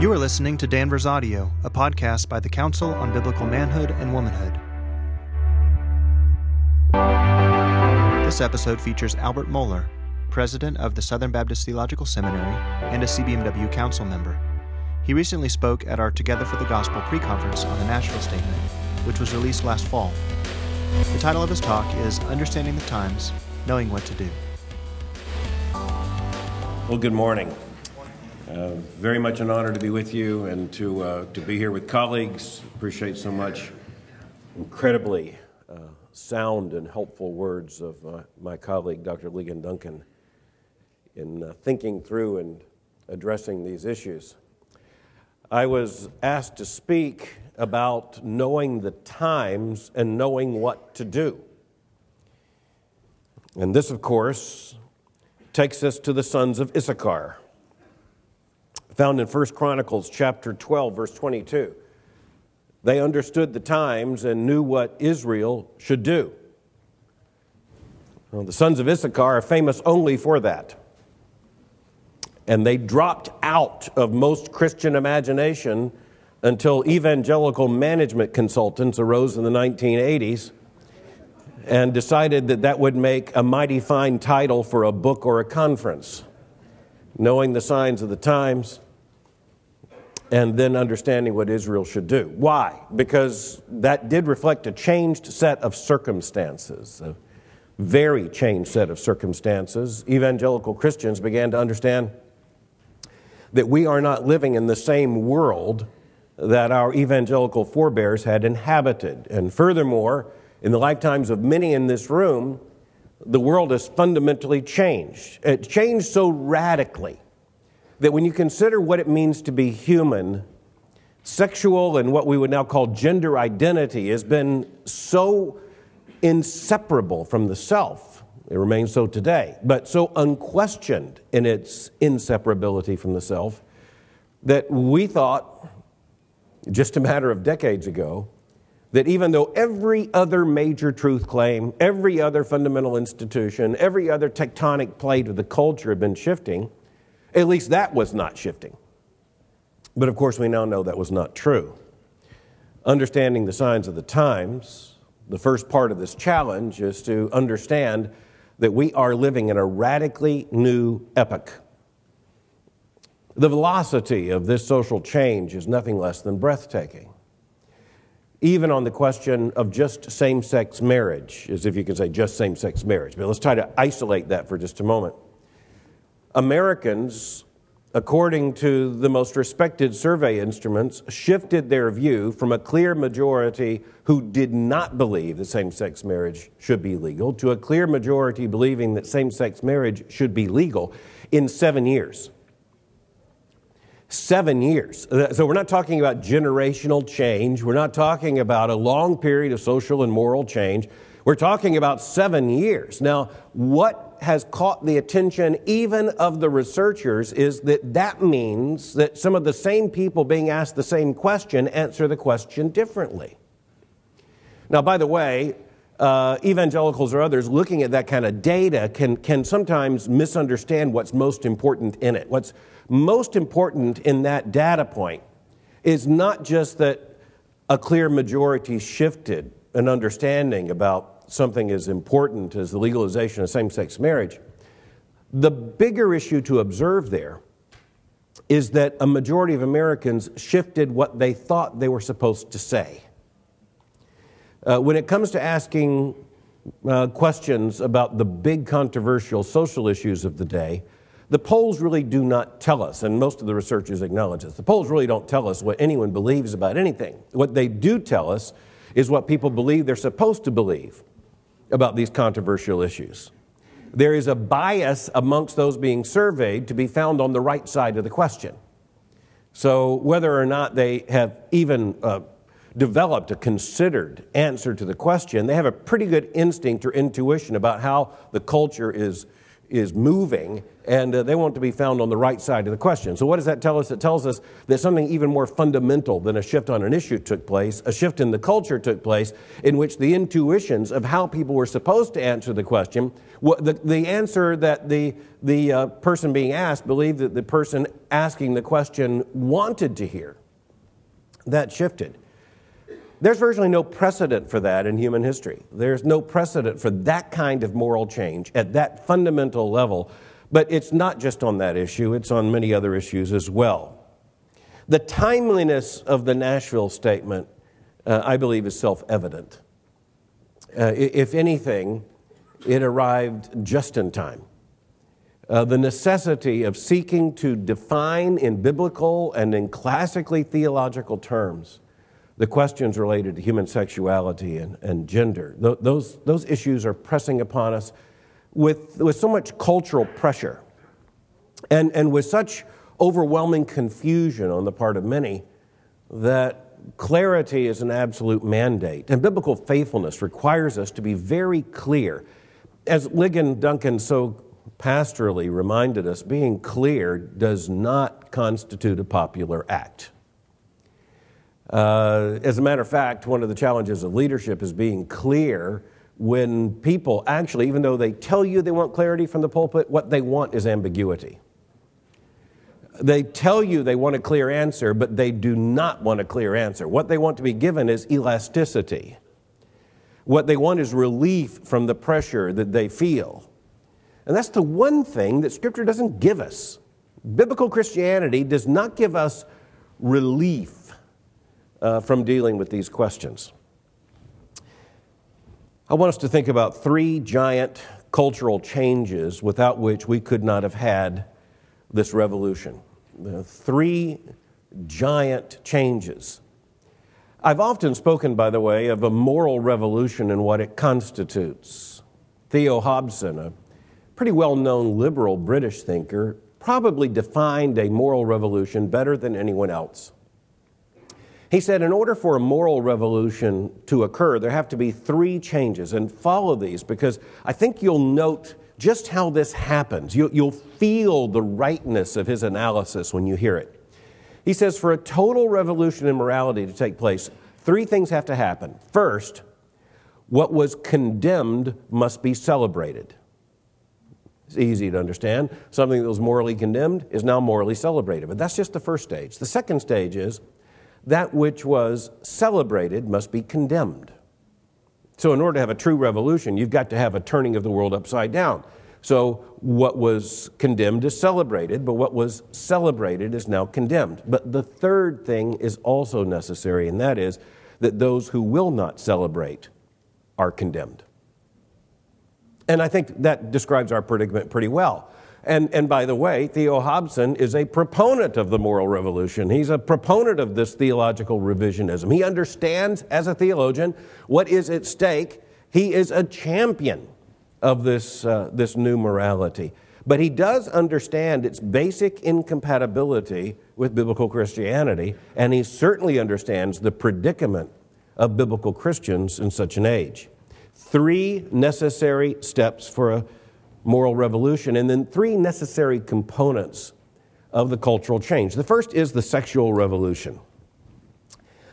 You are listening to Danvers Audio, a podcast by the Council on Biblical Manhood and Womanhood. This episode features Albert Mohler, president of the Southern Baptist Theological Seminary and a CBMW council member. He recently spoke at our Together for the Gospel pre conference on the Nashville Statement, which was released last fall. The title of his talk is Understanding the Times Knowing What to Do. Well, good morning. Uh, very much an honor to be with you and to, uh, to be here with colleagues. Appreciate so much incredibly uh, sound and helpful words of uh, my colleague, Dr. Ligon Duncan, in uh, thinking through and addressing these issues. I was asked to speak about knowing the times and knowing what to do. And this, of course, takes us to the sons of Issachar found in 1 Chronicles chapter 12 verse 22. They understood the times and knew what Israel should do. Well, the sons of Issachar are famous only for that. And they dropped out of most Christian imagination until evangelical management consultants arose in the 1980s and decided that that would make a mighty fine title for a book or a conference. Knowing the signs of the times, and then understanding what Israel should do. Why? Because that did reflect a changed set of circumstances, a very changed set of circumstances. Evangelical Christians began to understand that we are not living in the same world that our evangelical forebears had inhabited. And furthermore, in the lifetimes of many in this room, the world has fundamentally changed. It changed so radically that when you consider what it means to be human, sexual and what we would now call gender identity has been so inseparable from the self. It remains so today, but so unquestioned in its inseparability from the self that we thought, just a matter of decades ago, that even though every other major truth claim, every other fundamental institution, every other tectonic plate of the culture had been shifting, at least that was not shifting. But of course, we now know that was not true. Understanding the signs of the times, the first part of this challenge is to understand that we are living in a radically new epoch. The velocity of this social change is nothing less than breathtaking. Even on the question of just same sex marriage, as if you can say just same sex marriage. But let's try to isolate that for just a moment. Americans, according to the most respected survey instruments, shifted their view from a clear majority who did not believe that same sex marriage should be legal to a clear majority believing that same sex marriage should be legal in seven years. Seven years. So, we're not talking about generational change. We're not talking about a long period of social and moral change. We're talking about seven years. Now, what has caught the attention even of the researchers is that that means that some of the same people being asked the same question answer the question differently. Now, by the way, uh, evangelicals or others looking at that kind of data can, can sometimes misunderstand what's most important in it. What's most important in that data point is not just that a clear majority shifted an understanding about something as important as the legalization of same sex marriage, the bigger issue to observe there is that a majority of Americans shifted what they thought they were supposed to say. Uh, when it comes to asking uh, questions about the big controversial social issues of the day, the polls really do not tell us, and most of the researchers acknowledge this. The polls really don't tell us what anyone believes about anything. What they do tell us is what people believe they're supposed to believe about these controversial issues. There is a bias amongst those being surveyed to be found on the right side of the question. So, whether or not they have even uh, developed a considered answer to the question, they have a pretty good instinct or intuition about how the culture is, is moving, and uh, they want to be found on the right side of the question. So, what does that tell us? It tells us that something even more fundamental than a shift on an issue took place, a shift in the culture took place, in which the intuitions of how people were supposed to answer the question, the, the answer that the, the uh, person being asked believed that the person asking the question wanted to hear, that shifted. There's virtually no precedent for that in human history. There's no precedent for that kind of moral change at that fundamental level. But it's not just on that issue, it's on many other issues as well. The timeliness of the Nashville statement, uh, I believe, is self evident. Uh, if anything, it arrived just in time. Uh, the necessity of seeking to define in biblical and in classically theological terms the questions related to human sexuality and, and gender. Th- those, those issues are pressing upon us with, with so much cultural pressure and, and with such overwhelming confusion on the part of many that clarity is an absolute mandate. And biblical faithfulness requires us to be very clear. As Ligon Duncan so pastorally reminded us, being clear does not constitute a popular act. Uh, as a matter of fact, one of the challenges of leadership is being clear when people actually, even though they tell you they want clarity from the pulpit, what they want is ambiguity. They tell you they want a clear answer, but they do not want a clear answer. What they want to be given is elasticity. What they want is relief from the pressure that they feel. And that's the one thing that Scripture doesn't give us. Biblical Christianity does not give us relief uh, from dealing with these questions. I want us to think about three giant cultural changes without which we could not have had this revolution. Three giant changes. I've often spoken, by the way, of a moral revolution and what it constitutes. Theo Hobson, a pretty well known liberal British thinker, probably defined a moral revolution better than anyone else. He said, in order for a moral revolution to occur, there have to be three changes. And follow these because I think you'll note just how this happens. You, will feel the rightness of his analysis when you hear it. He says, for a total revolution in morality to take place, three things have to happen. First, what was condemned must be celebrated. It's easy to understand. Something that was morally condemned is now morally celebrated. But that's just the first stage. The second stage is that which was celebrated must be condemned. So, in order to have a true revolution, you've got to have a turning of the world upside down. So, what was condemned is celebrated, but what was celebrated is now condemned. But the third thing is also necessary, and that is that those who will not celebrate are condemned. And I think that describes our predicament pretty well. And, and by the way, Theo Hobson is a proponent of the moral revolution. He's a proponent of this theological revisionism. He understands, as a theologian, what is at stake. He is a champion of this, uh, this new morality. But he does understand its basic incompatibility with biblical Christianity, and he certainly understands the predicament of biblical Christians in such an age. Three necessary steps for a moral revolution, and then three necessary components of the cultural change. The first is the sexual revolution.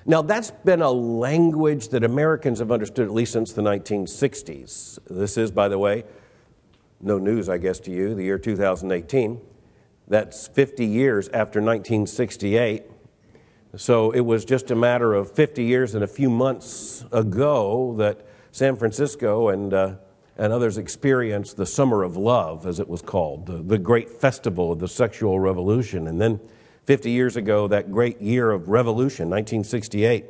Now, that's been a language that Americans have understood at least since the 1960s. This is, by the way, no news, I guess, to you, the year 2018. That's 50 years after 1968. So it was just a matter of 50 years and a few months ago that San Francisco and uh, and others experienced the Summer of Love, as it was called, the, the great festival of the sexual revolution. And then 50 years ago, that great year of revolution, 1968,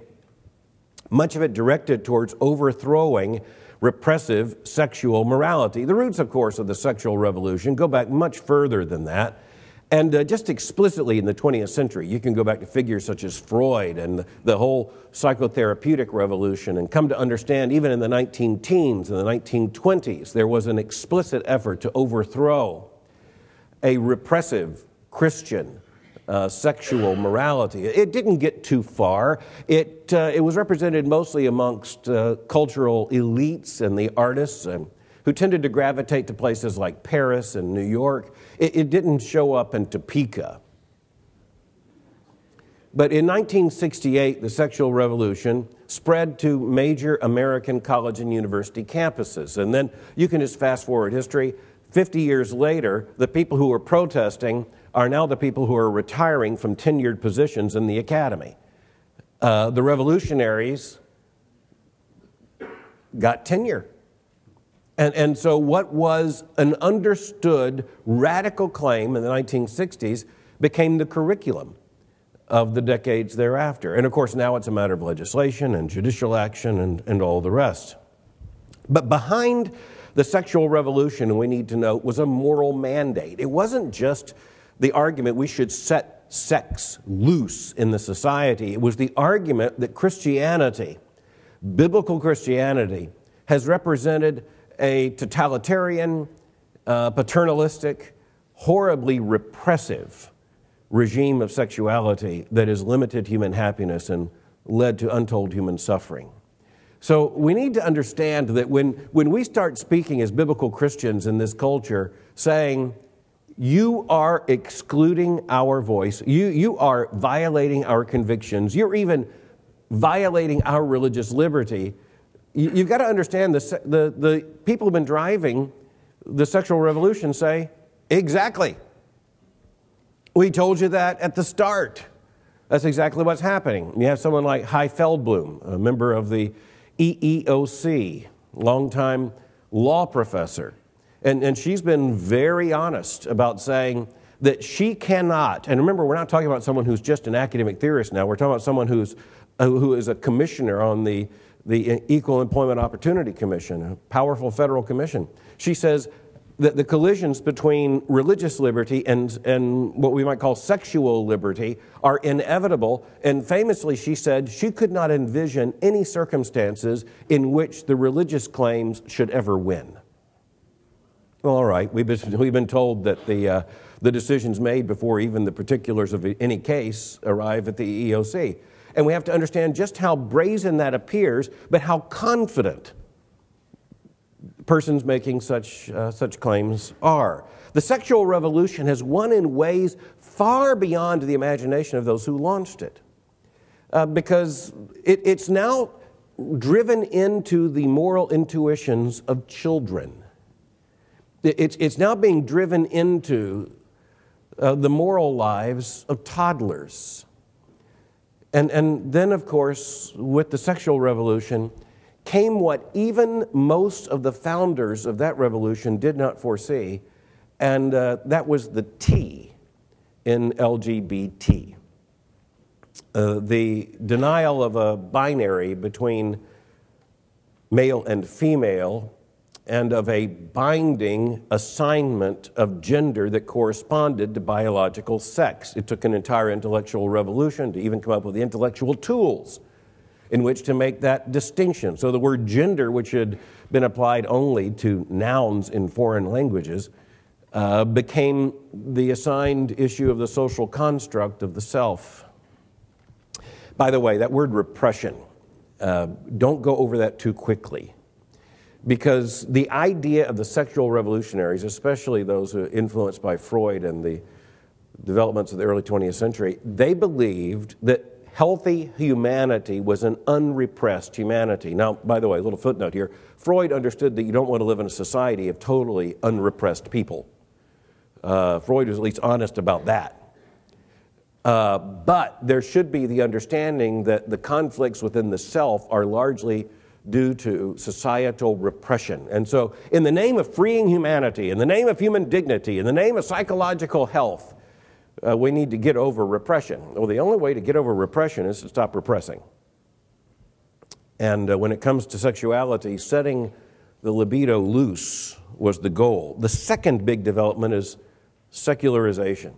much of it directed towards overthrowing repressive sexual morality. The roots, of course, of the sexual revolution go back much further than that. And uh, just explicitly in the 20th century, you can go back to figures such as Freud and the, whole psychotherapeutic revolution and come to understand even in the 19 teens and the 1920s, there was an explicit effort to overthrow a repressive Christian uh, sexual morality. It didn't get too far. It, uh, it was represented mostly amongst uh, cultural elites and the artists and who tended to gravitate to places like Paris and New York. It, it didn't show up in Topeka. But in 1968, the sexual revolution spread to major American college and university campuses. And then you can just fast forward history. 50 years later, the people who were protesting are now the people who are retiring from tenured positions in the academy. Uh, the revolutionaries got tenure. And, and so, what was an understood radical claim in the 1960s became the curriculum of the decades thereafter. And of course, now it's a matter of legislation and judicial action and, and all the rest. But behind the sexual revolution, we need to note, was a moral mandate. It wasn't just the argument we should set sex loose in the society, it was the argument that Christianity, biblical Christianity, has represented a totalitarian, uh, paternalistic, horribly repressive regime of sexuality that has limited human happiness and led to untold human suffering. So we need to understand that when, when we start speaking as biblical Christians in this culture, saying, you are excluding our voice, you, you are violating our convictions, you're even violating our religious liberty, you, have got to understand the, the, the people who've been driving the sexual revolution say, exactly. We told you that at the start. That's exactly what's happening. You have someone like Chai Feldblum, a member of the EEOC, longtime law professor. And, and she's been very honest about saying that she cannot, and remember, we're not talking about someone who's just an academic theorist now, we're talking about someone who's, who is a commissioner on the, the Equal Employment Opportunity Commission, a powerful federal commission. She says, that the collisions between religious liberty and, and what we might call sexual liberty are inevitable. And famously, she said she could not envision any circumstances in which the religious claims should ever win. Well, all right, we've been, we've been told that the, uh, the decisions made before even the particulars of any case arrive at the EEOC. And we have to understand just how brazen that appears, but how confident persons making such, uh, such claims are. The sexual revolution has won in ways far beyond the imagination of those who launched it. Uh, because it, it's now driven into the moral intuitions of children. It's, it's now being driven into uh, the moral lives of toddlers. And, and then, of course, with the sexual revolution, came what even most of the founders of that revolution did not foresee, and uh, that was the T in LGBT. Uh, the denial of a binary between male and female and of a binding assignment of gender that corresponded to biological sex. It took an entire intellectual revolution to even come up with the intellectual tools in which to make that distinction. So the word gender, which had been applied only to nouns in foreign languages, uh, became the assigned issue of the social construct of the self. By the way, that word repression, uh, don't go over that too quickly. Because the idea of the sexual revolutionaries, especially those who influenced by Freud and the developments of the early 20th century, they believed that healthy humanity was an unrepressed humanity. Now, by the way, a little footnote here Freud understood that you don't want to live in a society of totally unrepressed people. Uh, Freud was at least honest about that. Uh, but there should be the understanding that the conflicts within the self are largely due to societal repression. And so, in the name of freeing humanity, in the name of human dignity, in the name of psychological health, uh, we need to get over repression. Well, the only way to get over repression is to stop repressing. And uh, when it comes to sexuality, setting the libido loose was the goal. The second big development is secularization.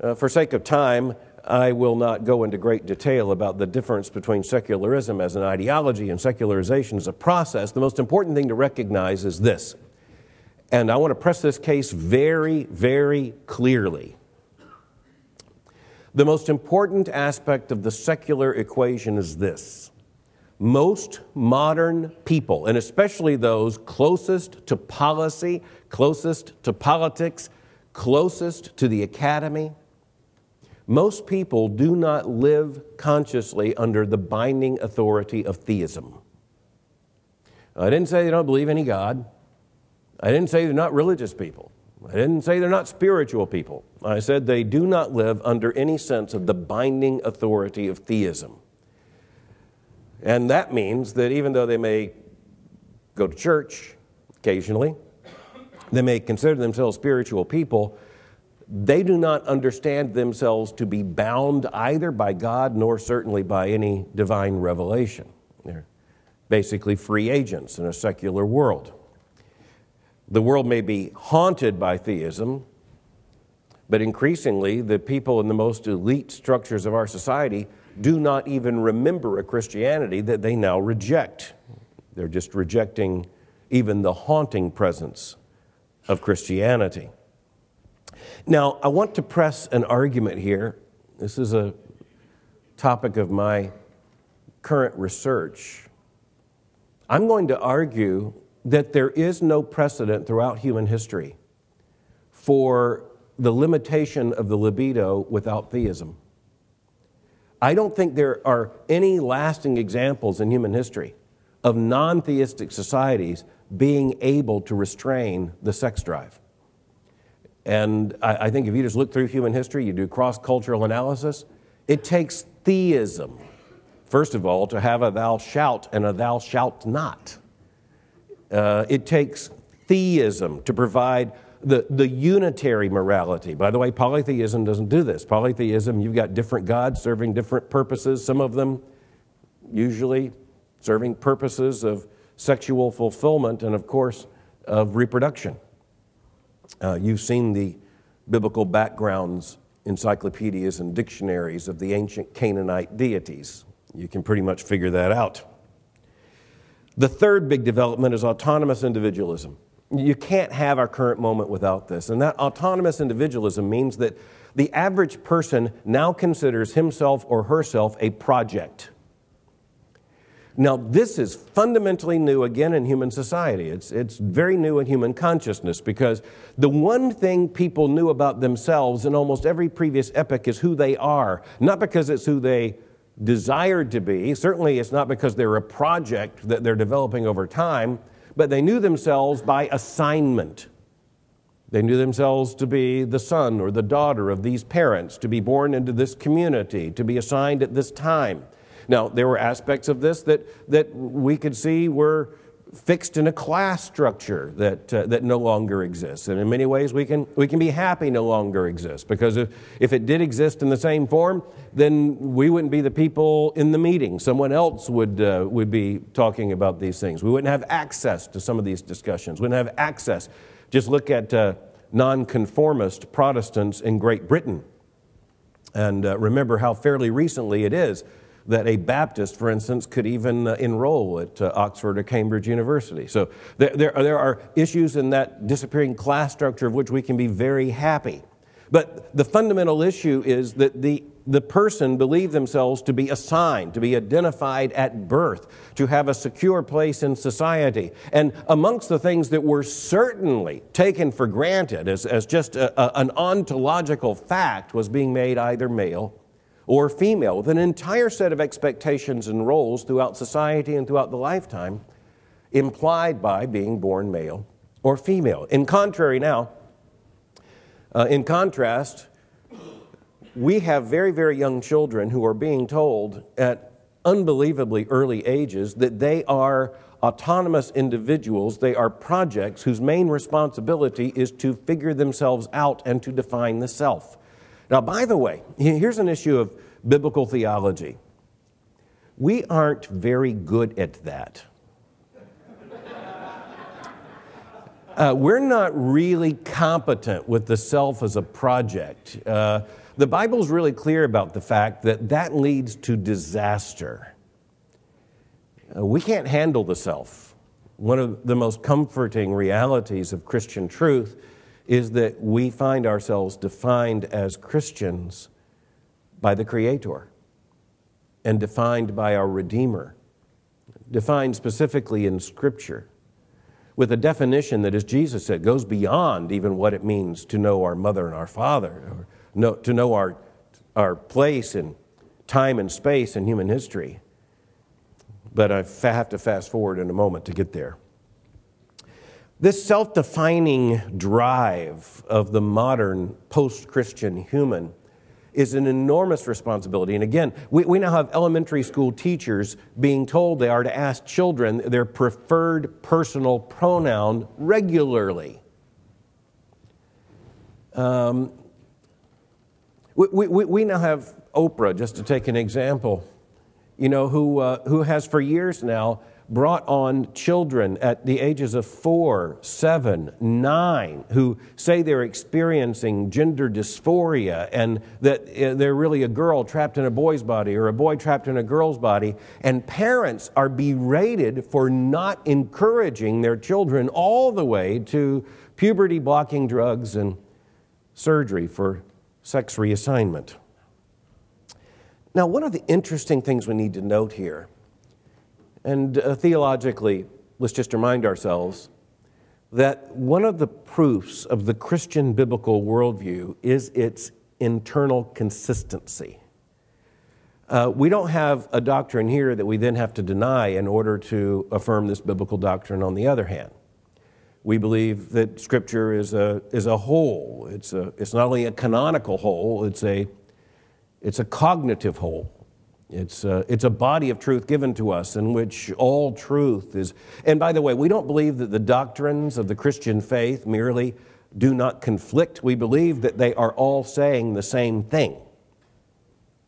Uh, for sake of time, I will not go into great detail about the difference between secularism as an ideology and secularization as a process. The most important thing to recognize is this, and I want to press this case very, very clearly. The most important aspect of the secular equation is this most modern people, and especially those closest to policy, closest to politics, closest to the academy, most people do not live consciously under the binding authority of theism. I didn't say they don't believe any God. I didn't say they're not religious people. I didn't say they're not spiritual people. I said they do not live under any sense of the binding authority of theism. And that means that even though they may go to church occasionally, they may consider themselves spiritual people, they do not understand themselves to be bound either by God nor certainly by any divine revelation. They're basically free agents in a secular world. The world may be haunted by theism, but increasingly, the people in the most elite structures of our society do not even remember a Christianity that they now reject. They're just rejecting even the haunting presence of Christianity. Now, I want to press an argument here. This is a topic of my current research. I'm going to argue that there is no precedent throughout human history for the limitation of the libido without theism. I don't think there are any lasting examples in human history of non theistic societies being able to restrain the sex drive. And I, I, think if you just look through human history, you do cross cultural analysis, it takes theism, first of all, to have a thou shalt and a thou shalt not. Uh, it takes theism to provide the, the unitary morality. By the way, polytheism doesn't do this. Polytheism, you've got different gods serving different purposes, some of them usually serving purposes of sexual fulfillment and, of course, of reproduction. Uh, you've seen the biblical backgrounds, encyclopedias, and dictionaries of the ancient Canaanite deities. You can pretty much figure that out. The third big development is autonomous individualism. You can't have our current moment without this. And that autonomous individualism means that the average person now considers himself or herself a project. Now, this is fundamentally new again in human society. It's, it's very new in human consciousness because the one thing people knew about themselves in almost every previous epoch is who they are, not because it's who they desired to be. Certainly, it's not because they're a project that they're developing over time, but they knew themselves by assignment. They knew themselves to be the son or the daughter of these parents, to be born into this community, to be assigned at this time. Now, there were aspects of this that, that we could see were fixed in a class structure that, uh, that no longer exists. And in many ways, we can, we can be happy no longer exists because if, if it did exist in the same form, then we wouldn't be the people in the meeting. Someone else would, uh, would be talking about these things. We wouldn't have access to some of these discussions. We wouldn't have access. Just look at uh, nonconformist Protestants in Great Britain. And uh, remember how fairly recently it is that a Baptist, for instance, could even uh, enroll at uh, Oxford or Cambridge University. So there, there, there are issues in that disappearing class structure of which we can be very happy. But the fundamental issue is that the, the person believed themselves to be assigned, to be identified at birth, to have a secure place in society. And amongst the things that were certainly taken for granted as, as just a, a, an ontological fact was being made either male or female, with an entire set of expectations and roles throughout society and throughout the lifetime implied by being born male or female. In contrary, now, uh, in contrast, we have very, very young children who are being told at unbelievably early ages that they are autonomous individuals, they are projects whose main responsibility is to figure themselves out and to define the self. Now, by the way, here's an issue of biblical theology. We aren't very good at that. Uh, we're not really competent with the self as a project. Uh, the Bible's really clear about the fact that that leads to disaster. Uh, we can't handle the self. One of the most comforting realities of Christian truth is that we find ourselves defined as Christians by the Creator and defined by our Redeemer defined specifically in Scripture with a definition that, as Jesus said, goes beyond even what it means to know our mother and our father, or know, to know our, our place in time and space in human history. But I have to fast forward in a moment to get there. This self defining drive of the modern post Christian human is an enormous responsibility. And again, we, we now have elementary school teachers being told they are to ask children their preferred personal pronoun regularly. Um, we, we, we now have Oprah, just to take an example, you know, who, uh, who has for years now brought on children at the ages of four, seven, nine, who say they're experiencing gender dysphoria and that uh, they're really a girl trapped in a boy's body or a boy trapped in a girl's body. And parents are berated for not encouraging their children all the way to puberty blocking drugs and surgery for sex reassignment. Now, one of the interesting things we need to note here and uh, theologically, let's just remind ourselves that one of the proofs of the Christian biblical worldview is its internal consistency. Uh, we don't have a doctrine here that we then have to deny in order to affirm this biblical doctrine on the other hand. We believe that Scripture is a, is a whole. It's, a, it's not only a canonical whole, it's a, it's a cognitive whole. It's a, uh, it's a body of truth given to us in which all truth is. And by the way, we don't believe that the doctrines of the Christian faith merely do not conflict. We believe that they are all saying the same thing.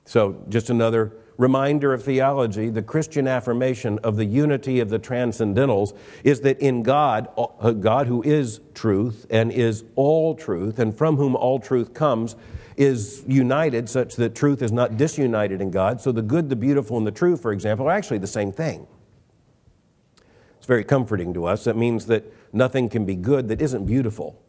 So, just another reminder of theology the Christian affirmation of the unity of the transcendentals is that in God, God who is truth and is all truth, and from whom all truth comes, is united such that truth is not disunited in God. So the good, the beautiful, and the true, for example, are actually the same thing. It's very comforting to us. That means that nothing can be good that isn't beautiful.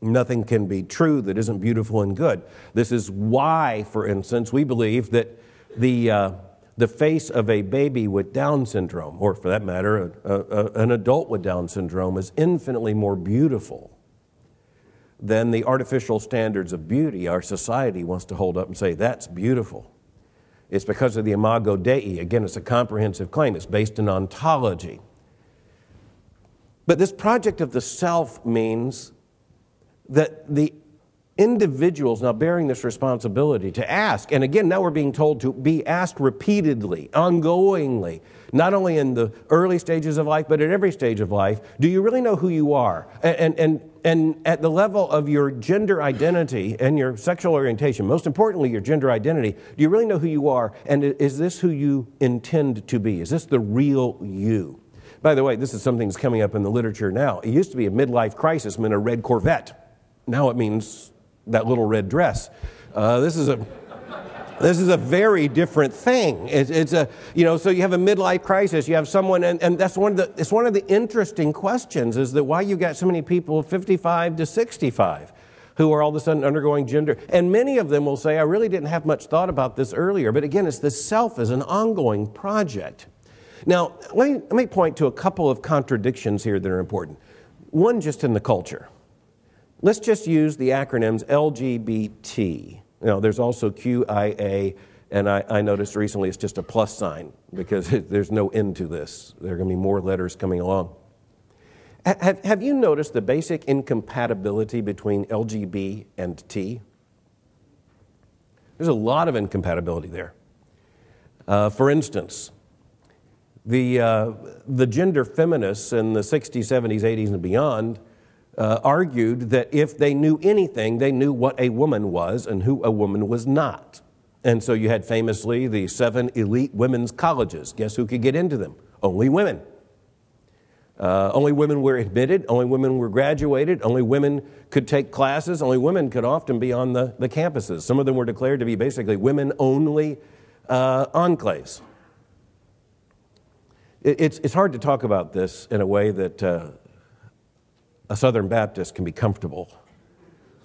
Nothing can be true that isn't beautiful and good. This is why, for instance, we believe that the, uh, the face of a baby with Down syndrome, or for that matter, a, a, an adult with Down syndrome, is infinitely more beautiful than the artificial standards of beauty our society wants to hold up and say, that's beautiful. It's because of the imago Dei. Again, it's a comprehensive claim, it's based in ontology. But this project of the self means that the individuals now bearing this responsibility to ask, and again, now we're being told to be asked repeatedly, ongoingly, not only in the early stages of life, but at every stage of life, do you really know who you are? And, and, and, at the level of your gender identity and your sexual orientation, most importantly, your gender identity, do you really know who you are? And is this who you intend to be? Is this the real you? By the way, this is something that's coming up in the literature now. It used to be a midlife crisis meant a red Corvette. Now it means that little red dress. Uh, this is a this is a very different thing. It's, it's, a, you know, so you have a midlife crisis. You have someone, and, and that's one of the, it's one of the interesting questions is that why you got so many people 55 to 65 who are all of a sudden undergoing gender. And many of them will say, I really didn't have much thought about this earlier. But again, it's the self as an ongoing project. Now, let me, let me point to a couple of contradictions here that are important. One just in the culture. Let's just use the acronyms LGBT. Now, there's also QIA, and I, I noticed recently it's just a plus sign because there's no end to this. There are going to be more letters coming along. Have, have you noticed the basic incompatibility between LGB and T? There's a lot of incompatibility there. Uh, for instance, the, uh, the gender feminists in the 60s, 70s, 80s, and beyond uh, argued that if they knew anything, they knew what a woman was and who a woman was not. And so you had famously the seven elite women's colleges. Guess who could get into them? Only women. Uh, only women were admitted, only women were graduated, only women could take classes, only women could often be on the, the campuses. Some of them were declared to be basically women only uh, enclaves. It, it's, it's hard to talk about this in a way that uh, a Southern Baptist can be comfortable.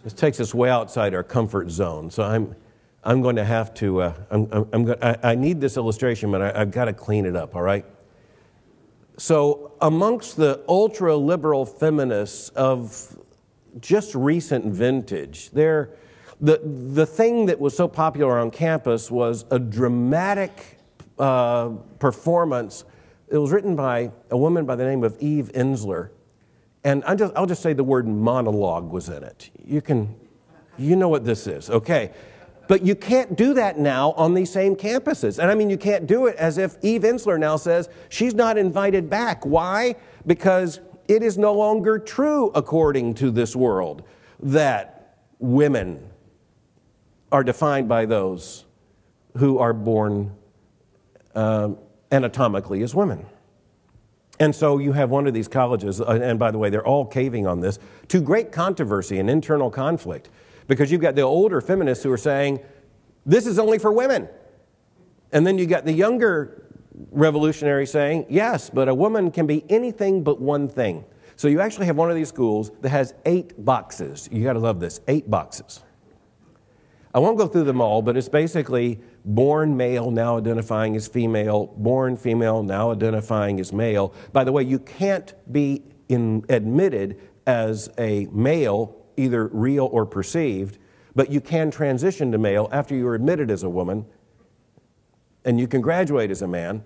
This takes us way outside our comfort zone. So I'm, I'm going to have to, uh, I'm, I'm, I'm I, I, need this illustration, but I, have got to clean it up, all right? So, amongst the ultra liberal feminists of just recent vintage, there, the, the thing that was so popular on campus was a dramatic uh, performance. It was written by a woman by the name of Eve Ensler. And i just, I'll just say the word monologue was in it. You can, you know what this is, okay? But you can't do that now on these same campuses. And I mean, you can't do it as if Eve Ensler now says she's not invited back. Why? Because it is no longer true, according to this world, that women are defined by those who are born um, anatomically as women. And so you have one of these colleges, uh, and by the way, they're all caving on this, to great controversy and internal conflict. Because you've got the older feminists who are saying, this is only for women. And then you've got the younger revolutionary saying, yes, but a woman can be anything but one thing. So you actually have one of these schools that has eight boxes. You got to love this eight boxes. I won't go through them all, but it's basically born male now identifying as female, born female now identifying as male. By the way, you can't be in, admitted as a male, either real or perceived, but you can transition to male after you're admitted as a woman, and you can graduate as a man.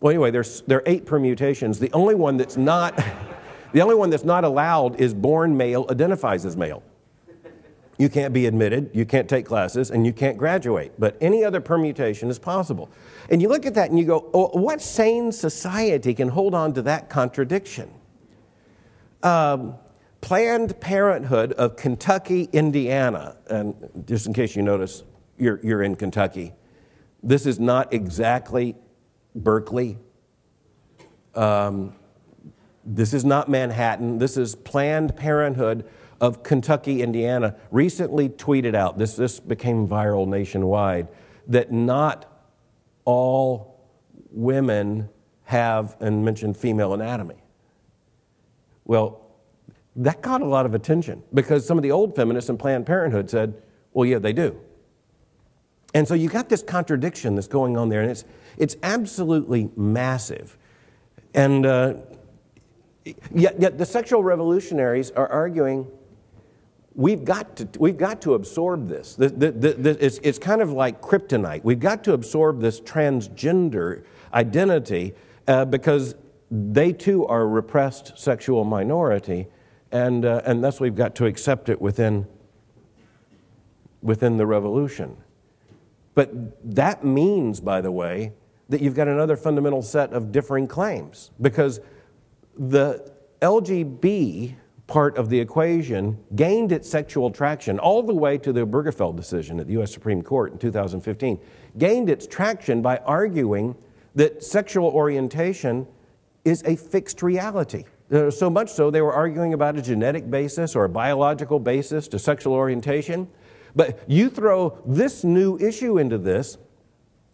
Well, anyway, there's, there are eight permutations. The only one that's not, the only one that's not allowed is born male identifies as male. You can't be admitted, you can't take classes, and you can't graduate. But any other permutation is possible. And you look at that and you go, oh, what sane society can hold on to that contradiction? Um, Planned Parenthood of Kentucky, Indiana, and just in case you notice, you're, you're in Kentucky. This is not exactly Berkeley. Um, this is not Manhattan. This is Planned Parenthood of Kentucky, Indiana, recently tweeted out, this, this became viral nationwide, that not all women have, and mentioned female anatomy. Well, that got a lot of attention because some of the old feminists in Planned Parenthood said, well, yeah, they do. And so you got this contradiction that's going on there, and it's, it's absolutely massive. And uh, yet, yet the sexual revolutionaries are arguing we've got to, we've got to absorb this. The, the, the, it's, it's kind of like kryptonite. We've got to absorb this transgender identity uh, because they too are a repressed sexual minority, and, uh, and thus we've got to accept it within, within the revolution. But that means, by the way, that you've got another fundamental set of differing claims because the LGB part of the equation gained its sexual traction all the way to the Obergefell decision at the U.S. Supreme Court in 2015, gained its traction by arguing that sexual orientation is a fixed reality. Uh, so much so, they were arguing about a genetic basis or a biological basis to sexual orientation. But you throw this new issue into this,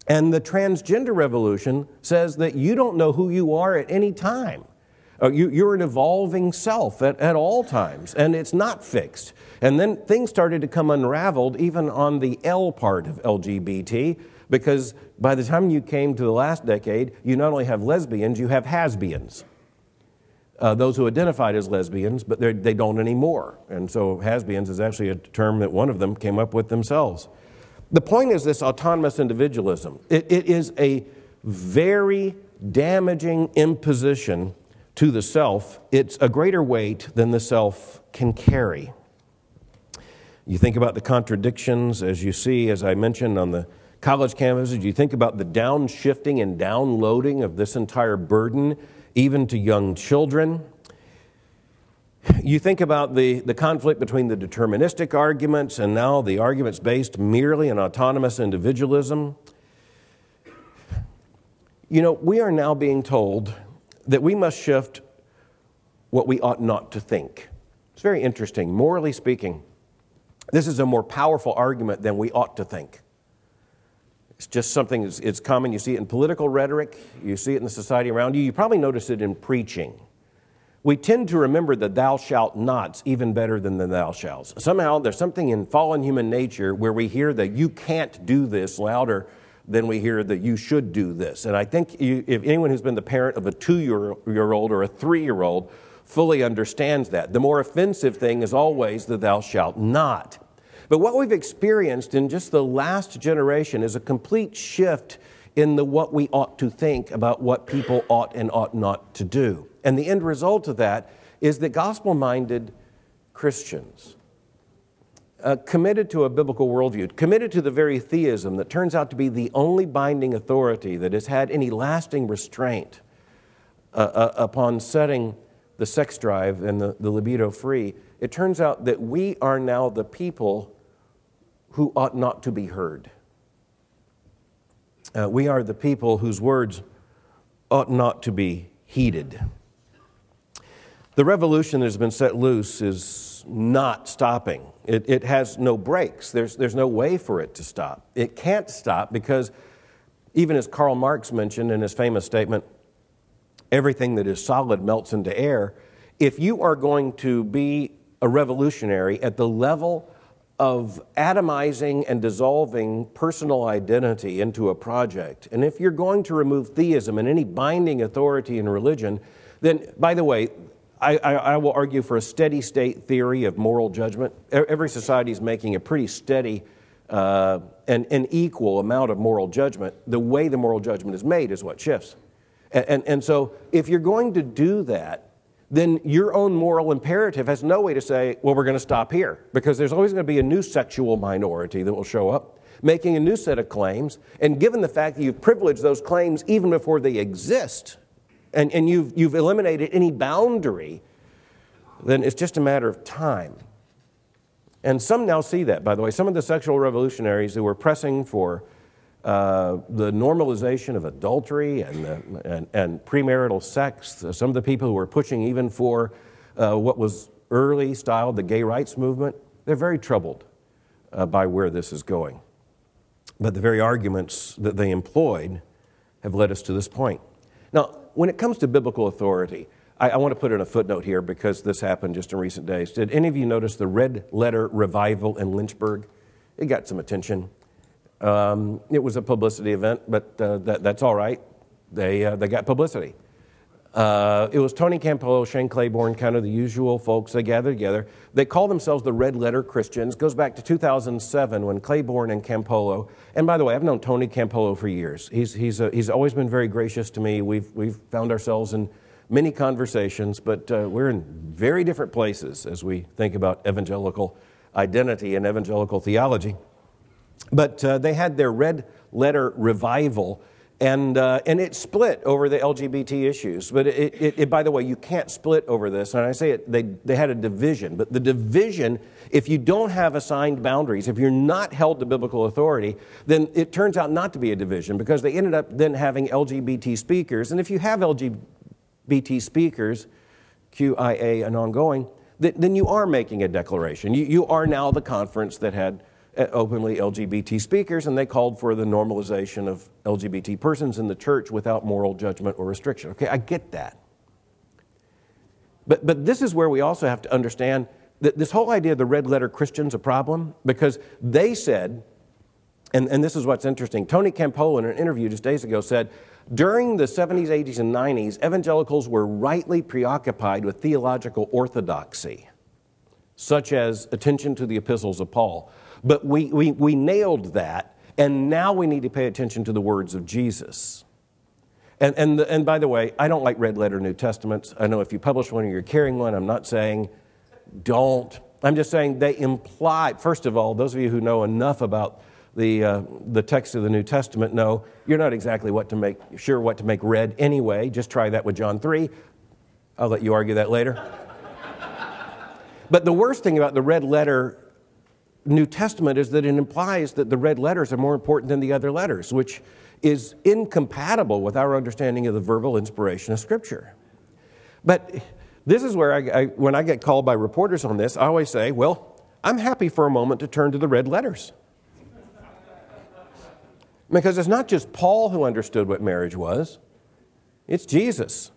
and the transgender revolution says that you don't know who you are at any time. Uh, you, are an evolving self at, at all times, and it's not fixed. And then things started to come unraveled even on the L part of LGBT, because by the time you came to the last decade, you not only have lesbians, you have hasbians. Uh, those who identified as lesbians, but they don't anymore. And so hasbians is actually a term that one of them came up with themselves. The point is this autonomous individualism. it, it is a very damaging imposition to the self, it's a greater weight than the self can carry. You think about the contradictions as you see, as I mentioned on the college campuses, you think about the downshifting and downloading of this entire burden, even to young children. You think about the, the conflict between the deterministic arguments and now the arguments based merely on autonomous individualism. You know, we are now being told that we must shift what we ought not to think. It's very interesting. Morally speaking, this is a more powerful argument than we ought to think. It's just something that's it's common. You see it in political rhetoric, you see it in the society around you. You probably notice it in preaching. We tend to remember the thou shalt nots even better than the thou shalls. Somehow there's something in fallen human nature where we hear that you can't do this louder then we hear that you should do this. And I think you, if anyone who's been the parent of a two year old or a three year old fully understands that. The more offensive thing is always the thou shalt not. But what we've experienced in just the last generation is a complete shift in the what we ought to think about what people ought and ought not to do. And the end result of that is that gospel minded Christians, uh, committed to a biblical worldview, committed to the very theism that turns out to be the only binding authority that has had any lasting restraint uh, uh, upon setting the sex drive and the, the libido free, it turns out that we are now the people who ought not to be heard. Uh, we are the people whose words ought not to be heeded. The revolution that has been set loose is not stopping. It, it has no brakes. There's, there's no way for it to stop. It can't stop because, even as Karl Marx mentioned in his famous statement, everything that is solid melts into air. If you are going to be a revolutionary at the level of atomizing and dissolving personal identity into a project, and if you're going to remove theism and any binding authority in religion, then, by the way, I, I, I, will argue for a steady state theory of moral judgment. Every society is making a pretty steady uh, and, and equal amount of moral judgment. The way the moral judgment is made is what shifts. And, and, and so, if you're going to do that, then your own moral imperative has no way to say, well, we're going to stop here, because there's always going to be a new sexual minority that will show up making a new set of claims. And given the fact that you've privileged those claims even before they exist, and, and you've, you've eliminated any boundary, then it's just a matter of time. And some now see that, by the way. Some of the sexual revolutionaries who were pressing for uh, the normalization of adultery and, uh, and, and, premarital sex. Some of the people who were pushing even for uh, what was early styled the gay rights movement, they're very troubled uh, by where this is going. But the very arguments that they employed have led us to this point. Now, when it comes to biblical authority, I, I want to put in a footnote here because this happened just in recent days. Did any of you notice the red letter revival in Lynchburg? It got some attention. Um, it was a publicity event, but uh, that, that's all right. They, uh, they got publicity. Uh, it was Tony Campolo, Shane Claiborne, kind of the usual folks. They gathered together. They call themselves the Red Letter Christians. Goes back to 2007 when Claiborne and Campolo, and by the way, I've known Tony Campolo for years. He's, he's, uh, he's always been very gracious to me. We've, we've found ourselves in many conversations, but uh, we're in very different places as we think about evangelical identity and evangelical theology. But uh, they had their red letter revival, and, uh, and it split over the LGBT issues. But it, it, it, by the way, you can't split over this. And I say it, they, they had a division. But the division, if you don't have assigned boundaries, if you're not held to biblical authority, then it turns out not to be a division because they ended up then having LGBT speakers. And if you have LGBT speakers, QIA and ongoing, then you are making a declaration. You, you are now the conference that had Uh, openly LGBT speakers, and they called for the normalization of LGBT persons in the church without moral judgment or restriction. Okay, I get that. But, but this is where we also have to understand that this whole idea of the red letter Christian's a problem because they said, and, and this is what's interesting, Tony Campolo in an interview just days ago said, during the 70s, 80s, and 90s, evangelicals were rightly preoccupied with theological orthodoxy, such as attention to the epistles of Paul. But we, we, we nailed that, and now we need to pay attention to the words of Jesus. And, and, and by the way, I don't like red letter New Testaments. I know if you publish one or you're carrying one, I'm not saying don't. I'm just saying they imply, first of all, those of you who know enough about the, uh, the text of the New Testament know you're not exactly what to make, sure what to make red anyway. Just try that with John 3. I'll let you argue that later. but the worst thing about the red letter New Testament is that it implies that the red letters are more important than the other letters, which is incompatible with our understanding of the verbal inspiration of Scripture. But this is where I, I, when I get called by reporters on this, I always say, well, I'm happy for a moment to turn to the red letters. Because it's not just Paul who understood what marriage was, it's Jesus.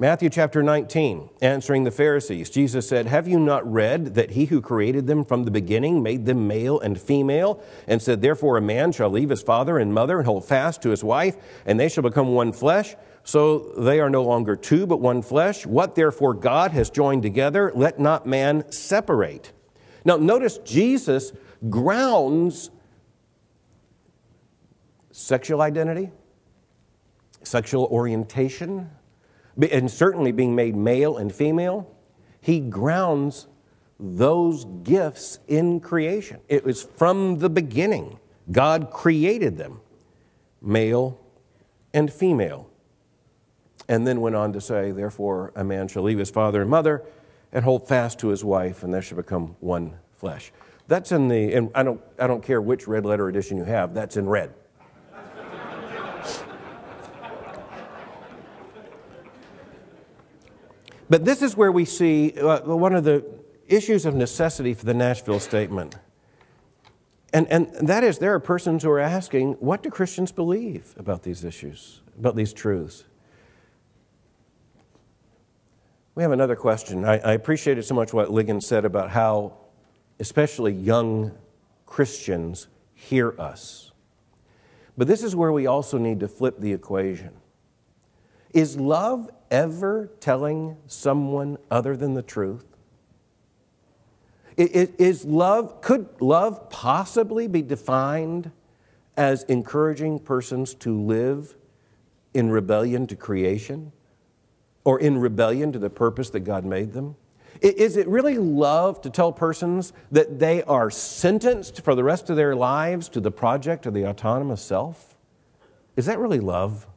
Matthew chapter 19, answering the Pharisees, Jesus said, Have you not read that he who created them from the beginning made them male and female, and said, Therefore a man shall leave his father and mother and hold fast to his wife, and they shall become one flesh? So they are no longer two, but one flesh. What therefore God has joined together, let not man separate. Now notice Jesus grounds sexual identity, sexual orientation, and certainly being made male and female, he grounds those gifts in creation. It was from the beginning. God created them, male and female. And then went on to say, Therefore, a man shall leave his father and mother and hold fast to his wife, and they shall become one flesh. That's in the, and I don't, I don't care which red letter edition you have, that's in red. But this is where we see uh, one of the issues of necessity for the Nashville statement. And, and that is, there are persons who are asking, what do Christians believe about these issues, about these truths? We have another question. I, I appreciated so much what Ligon said about how, especially young Christians, hear us. But this is where we also need to flip the equation. Is love ever telling someone other than the truth? Is love, could love possibly be defined as encouraging persons to live in rebellion to creation or in rebellion to the purpose that God made them? Is it really love to tell persons that they are sentenced for the rest of their lives to the project of the autonomous self? Is that really love?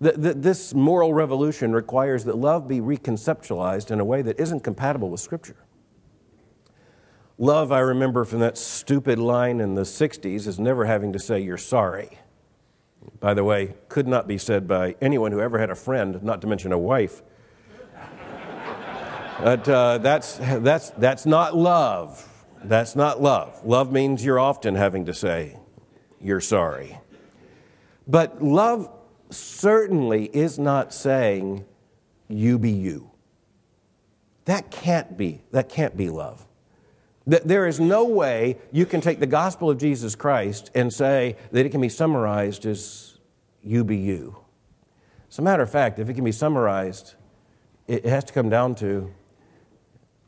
This moral revolution requires that love be reconceptualized in a way that isn't compatible with Scripture. Love, I remember from that stupid line in the 60s, is never having to say, You're sorry. By the way, could not be said by anyone who ever had a friend, not to mention a wife. but uh, that's, that's, that's not love. That's not love. Love means you're often having to say, You're sorry. But love certainly is not saying, you be you. That can't be, that can't be love. There is no way you can take the gospel of Jesus Christ and say that it can be summarized as you be you. As a matter of fact, if it can be summarized, it has to come down to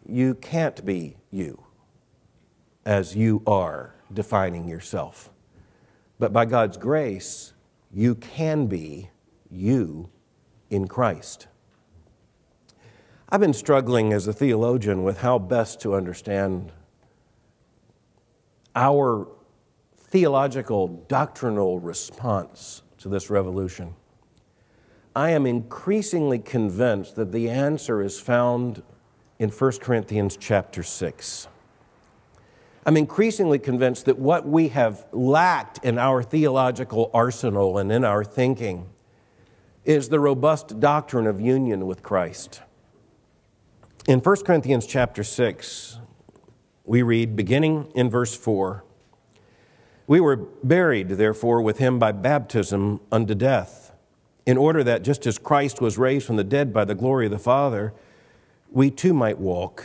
you can't be you as you are defining yourself. But by God's grace, you can be you in Christ. I've been struggling as a theologian with how best to understand our theological, doctrinal response to this revolution. I am increasingly convinced that the answer is found in 1 Corinthians chapter 6. I'm increasingly convinced that what we have lacked in our theological arsenal and in our thinking is the robust doctrine of union with Christ. In 1 Corinthians chapter 6, we read, beginning in verse 4, We were buried, therefore, with him by baptism unto death, in order that just as Christ was raised from the dead by the glory of the Father, we too might walk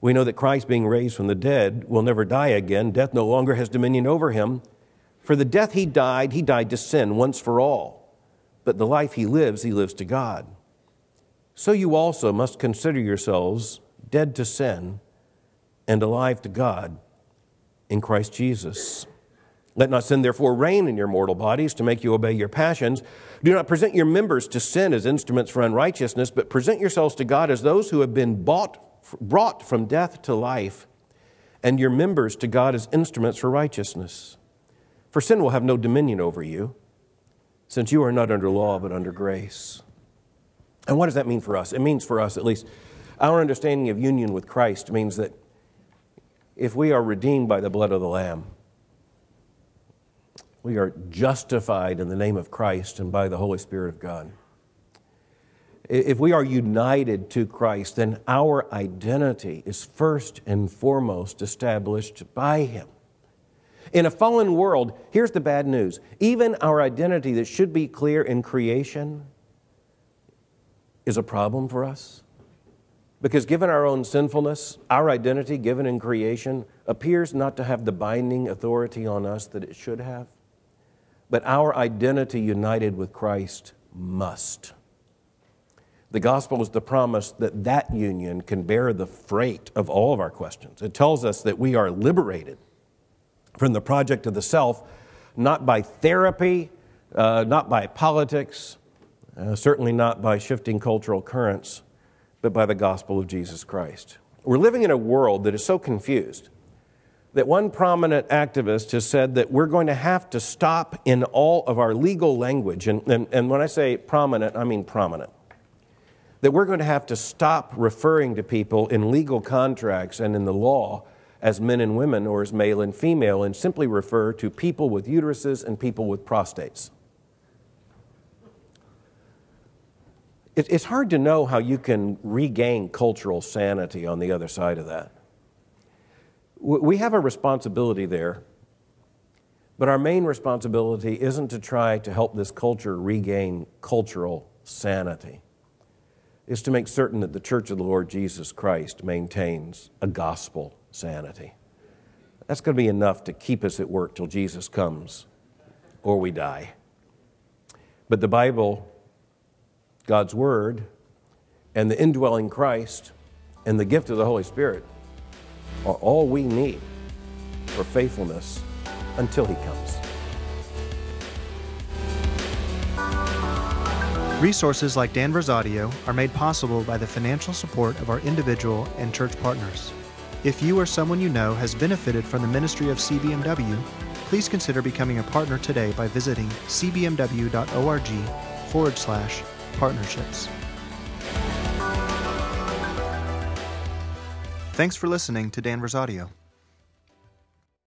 We know that Christ, being raised from the dead, will never die again. Death no longer has dominion over him. For the death he died, he died to sin once for all. But the life he lives, he lives to God. So you also must consider yourselves dead to sin and alive to God in Christ Jesus. Let not sin, therefore, reign in your mortal bodies to make you obey your passions. Do not present your members to sin as instruments for unrighteousness, but present yourselves to God as those who have been bought brought from death to life, and your members to God as instruments for righteousness. For sin will have no dominion over you, since you are not under law but under grace. And what does that mean for us? It means for us, at least, our understanding of union with Christ means that if we are redeemed by the blood of the Lamb, we are justified in the name of Christ and by the Holy Spirit of God. If we are united to Christ, then our identity is first and foremost established by Him. In a fallen world, here's the bad news even our identity that should be clear in creation is a problem for us. Because given our own sinfulness, our identity given in creation appears not to have the binding authority on us that it should have. But our identity united with Christ must. The gospel is the promise that that union can bear the freight of all of our questions. It tells us that we are liberated from the project of the self, not by therapy, uh, not by politics, uh, certainly not by shifting cultural currents, but by the gospel of Jesus Christ. We're living in a world that is so confused that one prominent activist has said that we're going to have to stop in all of our legal language, and, and, and when I say prominent, I mean prominent that we're going to have to stop referring to people in legal contracts and in the law as men and women or as male and female and simply refer to people with uteruses and people with prostates. It's hard to know how you can regain cultural sanity on the other side of that. We have a responsibility there, but our main responsibility isn't to try to help this culture regain cultural sanity is to make certain that the Church of the Lord Jesus Christ maintains a gospel sanity. That's going to be enough to keep us at work till Jesus comes or we die. But the Bible, God's Word, and the indwelling Christ and the gift of the Holy Spirit are all we need for faithfulness until He comes. Resources like Danvers Audio are made possible by the financial support of our individual and church partners. If you or someone you know has benefited from the ministry of CBMW, please consider becoming a partner today by visiting cbmw.org forward slash partnerships. Thanks for listening to Danvers Audio.